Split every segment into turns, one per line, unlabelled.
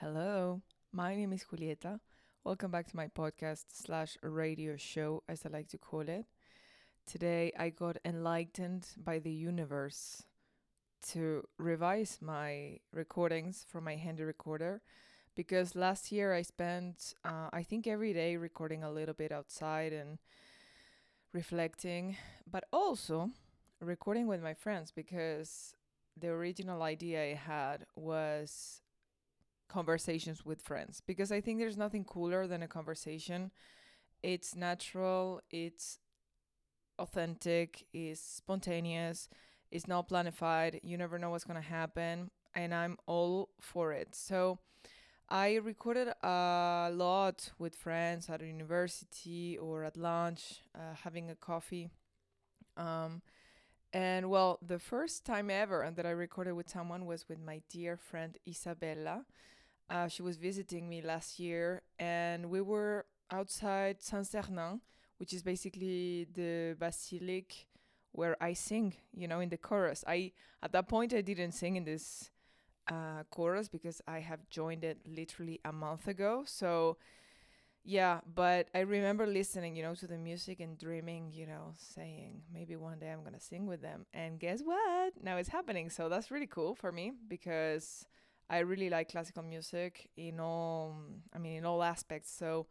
Hello, my name is Julieta. Welcome back to my podcast slash radio show, as I like to call it. Today, I got enlightened by the universe to revise my recordings from my handy recorder because last year I spent, uh, I think, every day recording a little bit outside and reflecting, but also recording with my friends because the original idea I had was conversations with friends because I think there's nothing cooler than a conversation. It's natural, it's authentic, it's spontaneous, it's not planified. You never know what's going to happen, and I'm all for it. So, I recorded a lot with friends at university or at lunch, uh, having a coffee. Um, and well, the first time ever that I recorded with someone was with my dear friend Isabella. Uh, she was visiting me last year, and we were outside Saint Sernin, which is basically the basilic where I sing. You know, in the chorus. I at that point I didn't sing in this uh, chorus because I have joined it literally a month ago. So yeah, but I remember listening, you know, to the music and dreaming, you know, saying maybe one day I'm gonna sing with them. And guess what? Now it's happening. So that's really cool for me because I really like classical music in all, I mean, in all aspects. So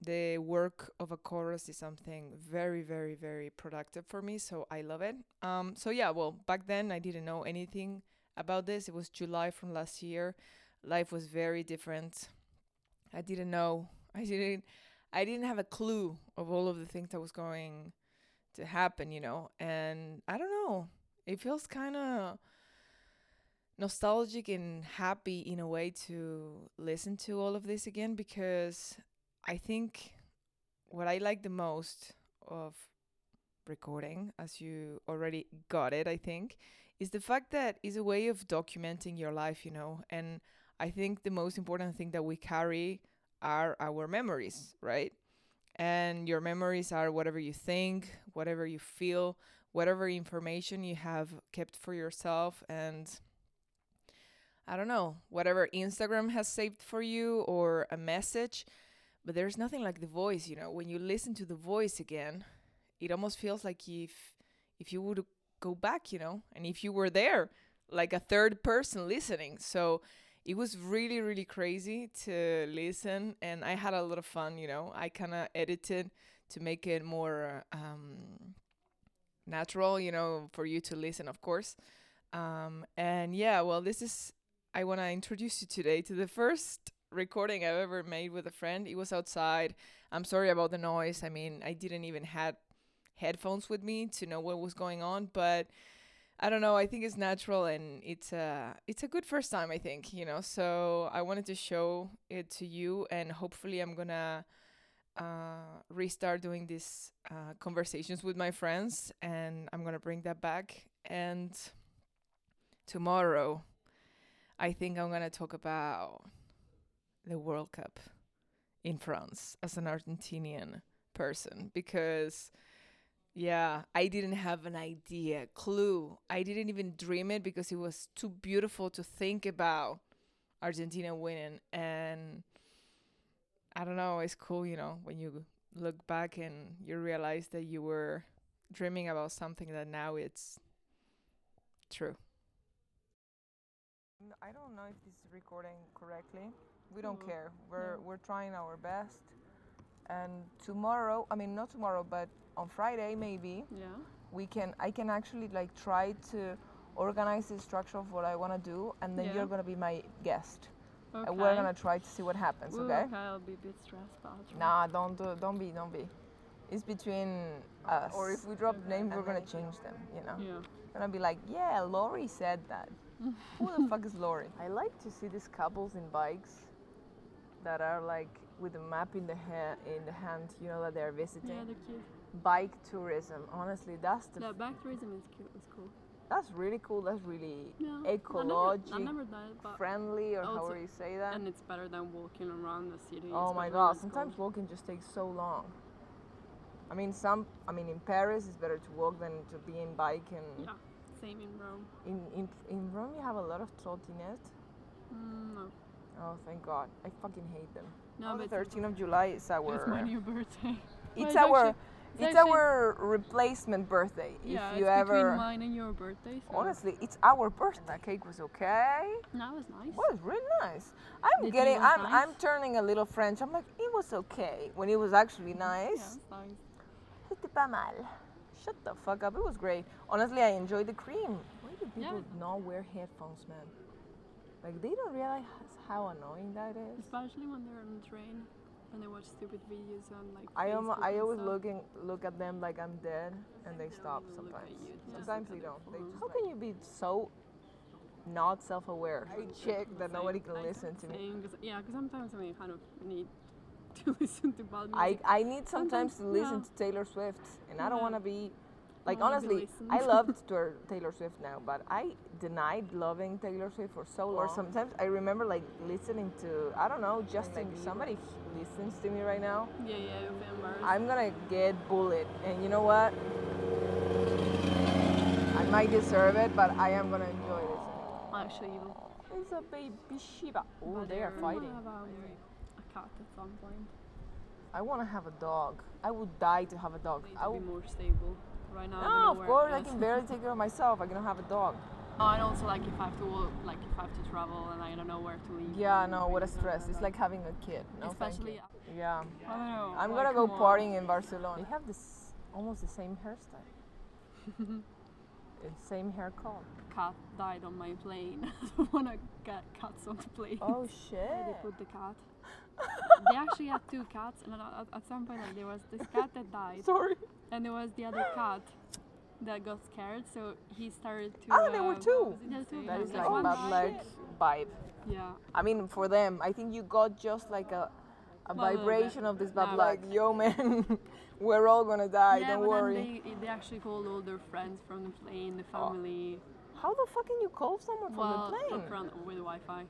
the work of a chorus is something very, very, very productive for me. So I love it. Um, so yeah, well, back then I didn't know anything about this. It was July from last year. Life was very different. I didn't know. I didn't. I didn't have a clue of all of the things that was going to happen, you know. And I don't know. It feels kind of nostalgic and happy in a way to listen to all of this again because I think what I like the most of recording, as you already got it, I think, is the fact that it's a way of documenting your life, you know. And I think the most important thing that we carry are our memories, right? And your memories are whatever you think, whatever you feel, whatever information you have kept for yourself, and I don't know, whatever Instagram has saved for you or a message. But there's nothing like the voice, you know. When you listen to the voice again, it almost feels like if if you would go back, you know, and if you were there, like a third person listening. So it was really really crazy to listen and I had a lot of fun, you know. I kind of edited to make it more um natural, you know, for you to listen, of course. Um, and yeah, well, this is I want to introduce you today to the first recording I've ever made with a friend. It was outside. I'm sorry about the noise. I mean, I didn't even had headphones with me to know what was going on, but I don't know. I think it's natural and it's a it's a good first time. I think you know. So I wanted to show it to you, and hopefully I'm gonna uh, restart doing these uh, conversations with my friends, and I'm gonna bring that back. And tomorrow I think I'm going to talk about the World Cup in France as an Argentinian person because yeah, I didn't have an idea, clue. I didn't even dream it because it was too beautiful to think about Argentina winning and I don't know, it's cool, you know, when you look back and you realize that you were dreaming about something that now it's true. I don't know if this is recording correctly. We don't
Mm,
care. We're
no.
we're trying our best. And tomorrow, I mean not tomorrow, but on Friday maybe
Yeah.
we can I can actually like try to organize the structure of what I want to do and then
Yeah.
you're going to be my guest.
Okay.
And we're going to try to see what happens,
Ooh,
okay?
okay, I'll be a bit stressed about it.
Nah, don't do don't be don't be. It's between us. Or if we drop names, we're going to change them, you know.
Yeah.
Gonna be like, yeah, Lori said that. Who the fuck is Lori? I like to see these couples in bikes that are like with a map in the ha- in the hand, you know that they're visiting.
Yeah, they're cute.
Bike tourism. Honestly, that's the
Yeah, back tourism is cute. It's cool.
that's really cool. That's really
Yeah. I've never,
ecologic
never done it, but
friendly, or
Also-
however you say that.
and it's better than walking around the city.
Oh my god! Sometimes
cold.
walking just takes so long. I mean, some. I mean, in Paris it's better to walk than to be in bike, and
Yeah. Same in Rome.
in in in Rome you have a lot of trottinette.
Mm, no.
Oh, thank God. I fucking hate them.
No,
On the
but it's,
13th of July is our.
it's my new birthday.
It's
it's
our.
actually-
It's,
it's actually-
our replacement birthday.
yeah,
if you
it's
ever.
between mine and your birthday. So.
Honestly, it's our birthday. That cake was okay.
that was nice.
Well, it's really nice. I'm
The
getting. I'm.
nice?
I'm turning a little French. I'm like, it was okay when it was actually
Yeah,
nice.
it's nice.
C'était pas mal. Shut the fuck up. It was great. Honestly, I enjoyed the cream. Why do
Yeah.
people not wear headphones, man? Like they don't realize how annoying that is.
Especially when they're on the train and they watch stupid videos on like.
I am. I always
stuff.
looking look at them like I'm dead, and they
They
stop
don't even look at
sometimes.
you, they
Sometimes they don't. They,
phones.
how can you be so not self-aware? I check that nobody can
Same,
listen to me.
same, 'cause- yeah, because sometimes I mean, kind of need to listen to bad
I,
music.
I need sometimes
Sometimes,
to listen
yeah.
to Taylor Swift, and I don't
mm-hmm.
want to be like honestly. I loved Taylor Swift now, but I denied loving Taylor Swift for so long. Or sometimes I remember like listening to I don't know Justin. Somebody listens to me right now.
Yeah, yeah, you'll be embarrassed.
I'm gonna get bullied, and you know what? I might deserve it, but I am gonna enjoy this.
Actually, you.
It's a baby Shiba. Oh, they are
I
fighting.
Wanna have a cat at some point.
I want to have a dog. I would die to have a dog.
Need
I
would be more stable. Right now,
No, of course I can barely take care of myself. I can have a dog.
Oh, and also like if I have to walk, like if I have to travel and I don't know where to leave.
Yeah, no, what a stress. It's like having a kid. No,
Especially.
Yeah.
I don't know.
I'm
like,
gonna go
come on.
partying in Barcelona. They have this almost the same hairstyle. same hair color.
Cat died on my plane. I don't wanna get cats on the plane.
Oh
Where
shit.
they put the cat. They actually had two cats, and at, at some point, like there was this cat that died,
Sorry.
and there was the other cat that got scared. So he started to.
Ah, there were
uh,
two.
Yeah, two.
That is like
one
bad luck vibe.
Yeah.
I mean, for them, I think you got just like a, a
Well, a little
vibration of this bad
Nah,
luck. Yo, man, we're all gonna die.
yeah,
don't
but
worry.
then they, they actually called all their friends from the plane, the
Oh,
family.
How the fuck can you call someone from
well,
the plane?
up front with Wi-Fi,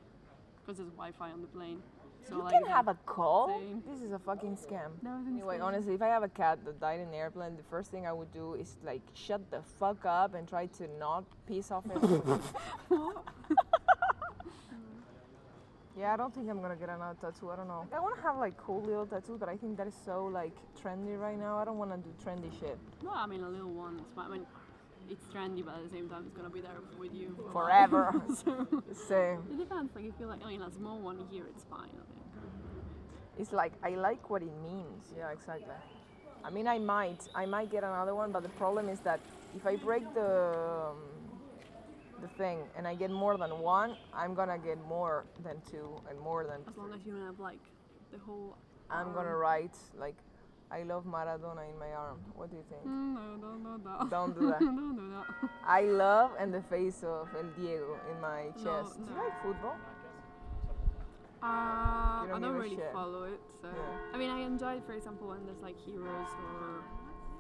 because there's Wi-Fi on the plane. So
you
like
can have a call.
Same.
This is a fucking scam. Anyway, honestly, if I have a cat that died in an airplane, the first thing I would do is like shut the fuck up and try to not piss off him. yeah, I don't think I'm gonna get another tattoo. I don't know. I want to have like cool little tattoos, but I think that is so like trendy right now. I don't want to do trendy shit
No, I mean a little one. I mean, it's trendy, but at the same time, it's gonna be there with you for
forever.
so
Same.
it depends. Like if you like, I mean, a small one here, it's fine. I think.
It's like I like what it means. Yeah, exactly. I mean, I might, I might get another one, but the problem is that if I break the um, the thing and I get more than one, I'm gonna get more than two and more than.
As long as you have like the whole.
I'm gonna write like, I love Maradona in my arm. What do you think?
No, don't do that.
Don't do that.
don't do that.
I love and the face of El Diego in my
No,
chest. Do you like football?
Uh,
don't
I don't really
shit.
follow it, so
Yeah.
I mean, I enjoy, for example, when there's like Euros or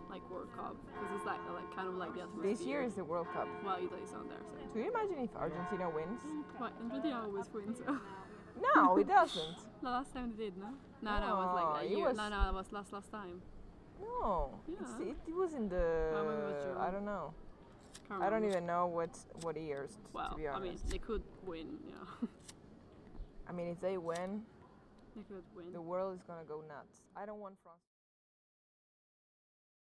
like World Cup because it's like like kind of like the atmosphere.
This year is the World Cup.
well, Italy's not there, so.
Do you imagine if Argentina wins?
What? Argentina always wins. no,
No, it doesn't.
The last time they did, no? No, no, it was like a
it
year.
was-
No, no, it was last last time.
No,
Yeah.
it, it was in the.
maybe it was June.
I don't know.
Can't
I don't
remember.
even know what what years. t-
Well,
to be honest.
I mean, they could win. Yeah,
I mean, if they win,
they could win.
the world is gonna go nuts. I don't want France.